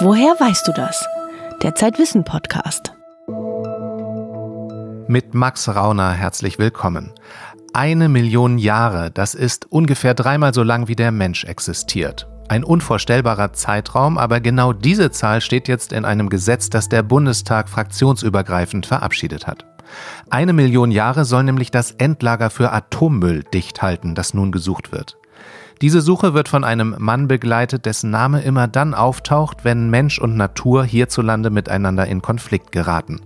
Woher weißt du das? Der Zeitwissen Podcast. Mit Max Rauner herzlich willkommen. Eine Million Jahre, das ist ungefähr dreimal so lang wie der Mensch existiert. Ein unvorstellbarer Zeitraum, aber genau diese Zahl steht jetzt in einem Gesetz, das der Bundestag fraktionsübergreifend verabschiedet hat. Eine Million Jahre soll nämlich das Endlager für Atommüll dicht halten, das nun gesucht wird. Diese Suche wird von einem Mann begleitet, dessen Name immer dann auftaucht, wenn Mensch und Natur hierzulande miteinander in Konflikt geraten.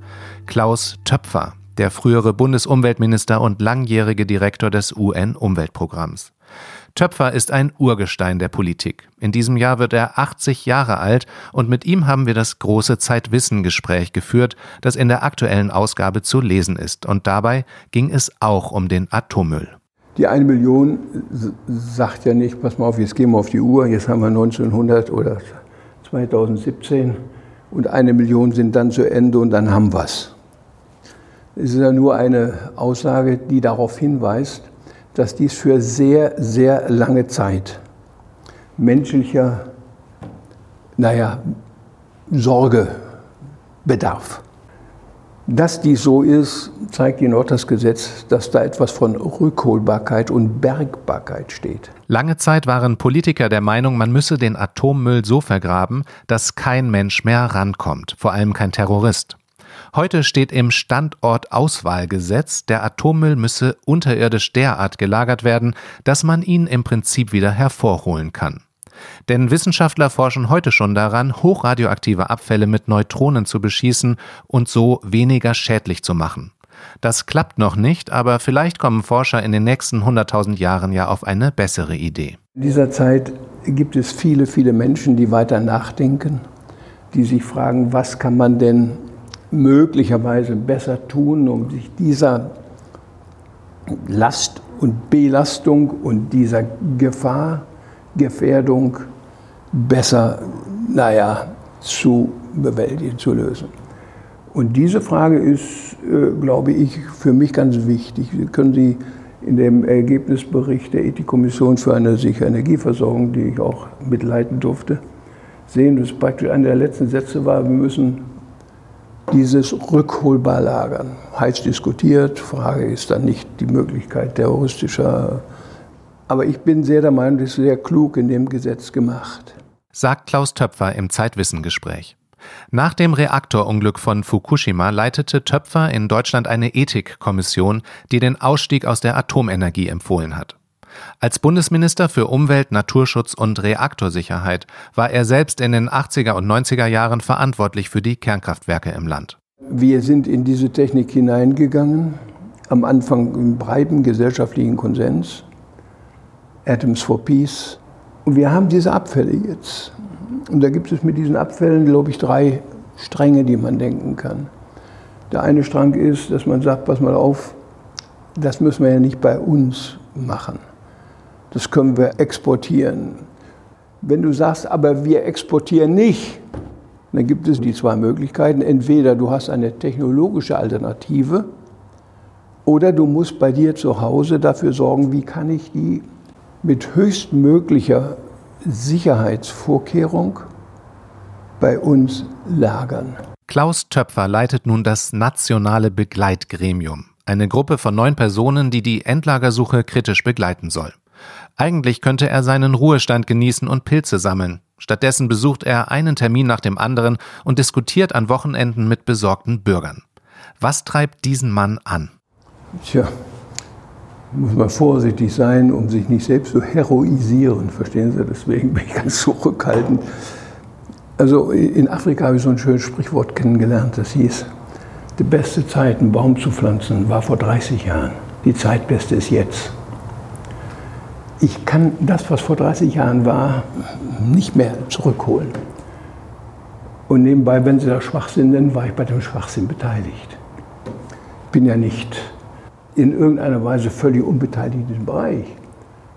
Klaus Töpfer, der frühere Bundesumweltminister und langjährige Direktor des UN-Umweltprogramms. Töpfer ist ein Urgestein der Politik. In diesem Jahr wird er 80 Jahre alt und mit ihm haben wir das große Zeitwissen-Gespräch geführt, das in der aktuellen Ausgabe zu lesen ist. Und dabei ging es auch um den Atommüll. Die eine Million sagt ja nicht, pass mal auf, jetzt gehen wir auf die Uhr, jetzt haben wir 1900 oder 2017 und eine Million sind dann zu Ende und dann haben wir es. Es ist ja nur eine Aussage, die darauf hinweist, dass dies für sehr, sehr lange Zeit menschlicher, naja, Sorge bedarf. Dass dies so ist, zeigt Ihnen auch das Gesetz, dass da etwas von Rückholbarkeit und Bergbarkeit steht. Lange Zeit waren Politiker der Meinung, man müsse den Atommüll so vergraben, dass kein Mensch mehr rankommt, vor allem kein Terrorist. Heute steht im Standortauswahlgesetz, der Atommüll müsse unterirdisch derart gelagert werden, dass man ihn im Prinzip wieder hervorholen kann. Denn Wissenschaftler forschen heute schon daran, hochradioaktive Abfälle mit Neutronen zu beschießen und so weniger schädlich zu machen. Das klappt noch nicht, aber vielleicht kommen Forscher in den nächsten 100.000 Jahren ja auf eine bessere Idee. In dieser Zeit gibt es viele, viele Menschen, die weiter nachdenken, die sich fragen, was kann man denn möglicherweise besser tun, um sich dieser Last und Belastung und dieser Gefahr Gefährdung besser, naja, zu bewältigen, zu lösen. Und diese Frage ist, äh, glaube ich, für mich ganz wichtig. Sie können Sie in dem Ergebnisbericht der Ethikkommission für eine sichere Energieversorgung, die ich auch mitleiten durfte, sehen, dass praktisch einer der letzten Sätze war, wir müssen dieses rückholbar lagern. Heiß diskutiert, Frage ist dann nicht die Möglichkeit terroristischer aber ich bin sehr der Meinung, das ist sehr klug in dem Gesetz gemacht. Sagt Klaus Töpfer im Zeitwissengespräch. Nach dem Reaktorunglück von Fukushima leitete Töpfer in Deutschland eine Ethikkommission, die den Ausstieg aus der Atomenergie empfohlen hat. Als Bundesminister für Umwelt, Naturschutz und Reaktorsicherheit war er selbst in den 80er und 90er Jahren verantwortlich für die Kernkraftwerke im Land. Wir sind in diese Technik hineingegangen, am Anfang im breiten gesellschaftlichen Konsens. Atoms for Peace. Und wir haben diese Abfälle jetzt. Und da gibt es mit diesen Abfällen, glaube ich, drei Stränge, die man denken kann. Der eine Strang ist, dass man sagt, pass mal auf, das müssen wir ja nicht bei uns machen. Das können wir exportieren. Wenn du sagst, aber wir exportieren nicht, dann gibt es die zwei Möglichkeiten. Entweder du hast eine technologische Alternative oder du musst bei dir zu Hause dafür sorgen, wie kann ich die mit höchstmöglicher Sicherheitsvorkehrung bei uns lagern. Klaus Töpfer leitet nun das Nationale Begleitgremium, eine Gruppe von neun Personen, die die Endlagersuche kritisch begleiten soll. Eigentlich könnte er seinen Ruhestand genießen und Pilze sammeln. Stattdessen besucht er einen Termin nach dem anderen und diskutiert an Wochenenden mit besorgten Bürgern. Was treibt diesen Mann an? Tja, muss man vorsichtig sein, um sich nicht selbst zu heroisieren. Verstehen Sie? Deswegen bin ich ganz zurückhaltend. Also in Afrika habe ich so ein schönes Sprichwort kennengelernt, das hieß, die beste Zeit, einen Baum zu pflanzen, war vor 30 Jahren. Die zweitbeste ist jetzt. Ich kann das, was vor 30 Jahren war, nicht mehr zurückholen. Und nebenbei, wenn Sie da Schwachsinn nennen, war ich bei dem Schwachsinn beteiligt. Ich bin ja nicht in irgendeiner Weise völlig unbeteiligt in diesem Bereich.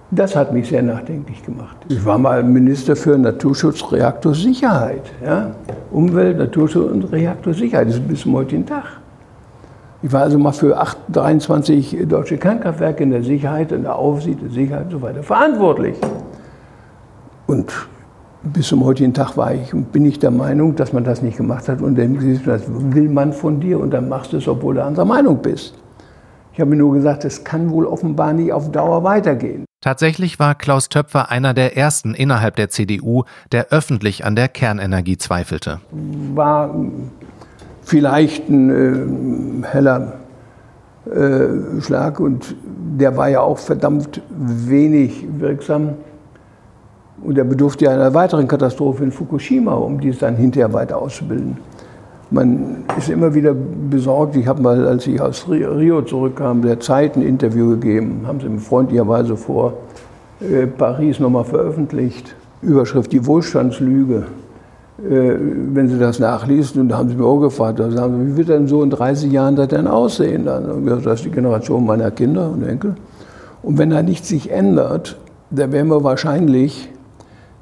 Das hat mich sehr nachdenklich gemacht. Ich war mal Minister für Naturschutz, Reaktorsicherheit. Ja? Umwelt, Naturschutz und Reaktorsicherheit. Das ist bis zum heutigen Tag. Ich war also mal für 23 deutsche Kernkraftwerke in der Sicherheit, in der Aufsicht, der Sicherheit und so weiter verantwortlich. Und bis zum heutigen Tag war ich und bin ich der Meinung, dass man das nicht gemacht hat. Und dann will man von dir und dann machst du es, obwohl du anderer Meinung bist. Ich habe mir nur gesagt, es kann wohl offenbar nicht auf Dauer weitergehen. Tatsächlich war Klaus Töpfer einer der ersten innerhalb der CDU, der öffentlich an der Kernenergie zweifelte. War vielleicht ein äh, heller äh, Schlag und der war ja auch verdammt wenig wirksam. Und er bedurfte ja einer weiteren Katastrophe in Fukushima, um dies dann hinterher weiter auszubilden. Man ist immer wieder besorgt. Ich habe mal, als ich aus Rio zurückkam, der Zeit ein Interview gegeben, haben sie mir freundlicherweise vor äh, Paris nochmal veröffentlicht. Überschrift Die Wohlstandslüge. Äh, wenn Sie das nachliest, und da haben Sie mir auch gefragt, da sagen Sie, wie wird denn so in 30 Jahren das denn aussehen? Dann, das ist die Generation meiner Kinder und Enkel. Und wenn da nichts sich ändert, dann werden wir wahrscheinlich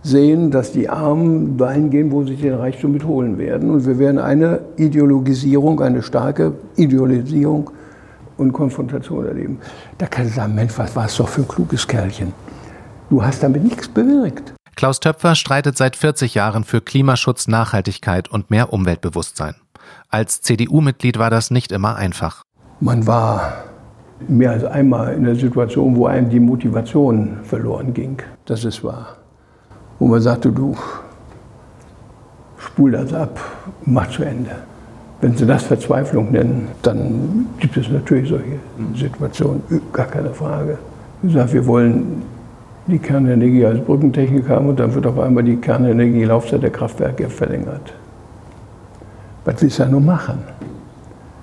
sehen, dass die Armen dahin gehen, wo sie den Reichtum mitholen werden. Und wir werden eine Ideologisierung, eine starke Idealisierung und Konfrontation erleben. Da kann ich sagen, Mensch, was war es doch für ein kluges Kerlchen. Du hast damit nichts bewirkt. Klaus Töpfer streitet seit 40 Jahren für Klimaschutz, Nachhaltigkeit und mehr Umweltbewusstsein. Als CDU-Mitglied war das nicht immer einfach. Man war mehr als einmal in der Situation, wo einem die Motivation verloren ging. Das ist wahr wo man sagte, du spul das ab, mach zu Ende. Wenn Sie das Verzweiflung nennen, dann gibt es natürlich solche Situationen, gar keine Frage. Ich sage, wir wollen die Kernenergie als Brückentechnik haben und dann wird auf einmal die Kernenergie-Laufzeit der Kraftwerke verlängert. Was willst du da nur machen?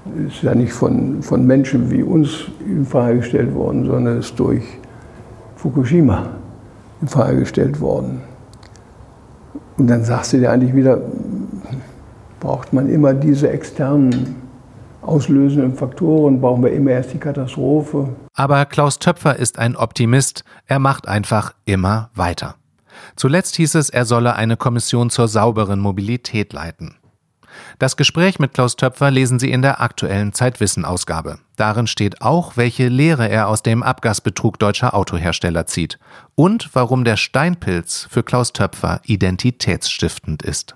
Das ist ja nicht von, von Menschen wie uns in Frage gestellt worden, sondern ist durch Fukushima in Frage gestellt worden. Und dann sagst du dir eigentlich wieder, braucht man immer diese externen auslösenden Faktoren, brauchen wir immer erst die Katastrophe. Aber Klaus Töpfer ist ein Optimist, er macht einfach immer weiter. Zuletzt hieß es, er solle eine Kommission zur sauberen Mobilität leiten. Das Gespräch mit Klaus Töpfer lesen Sie in der aktuellen Zeitwissen-Ausgabe. Darin steht auch, welche Lehre er aus dem Abgasbetrug deutscher Autohersteller zieht und warum der Steinpilz für Klaus Töpfer identitätsstiftend ist.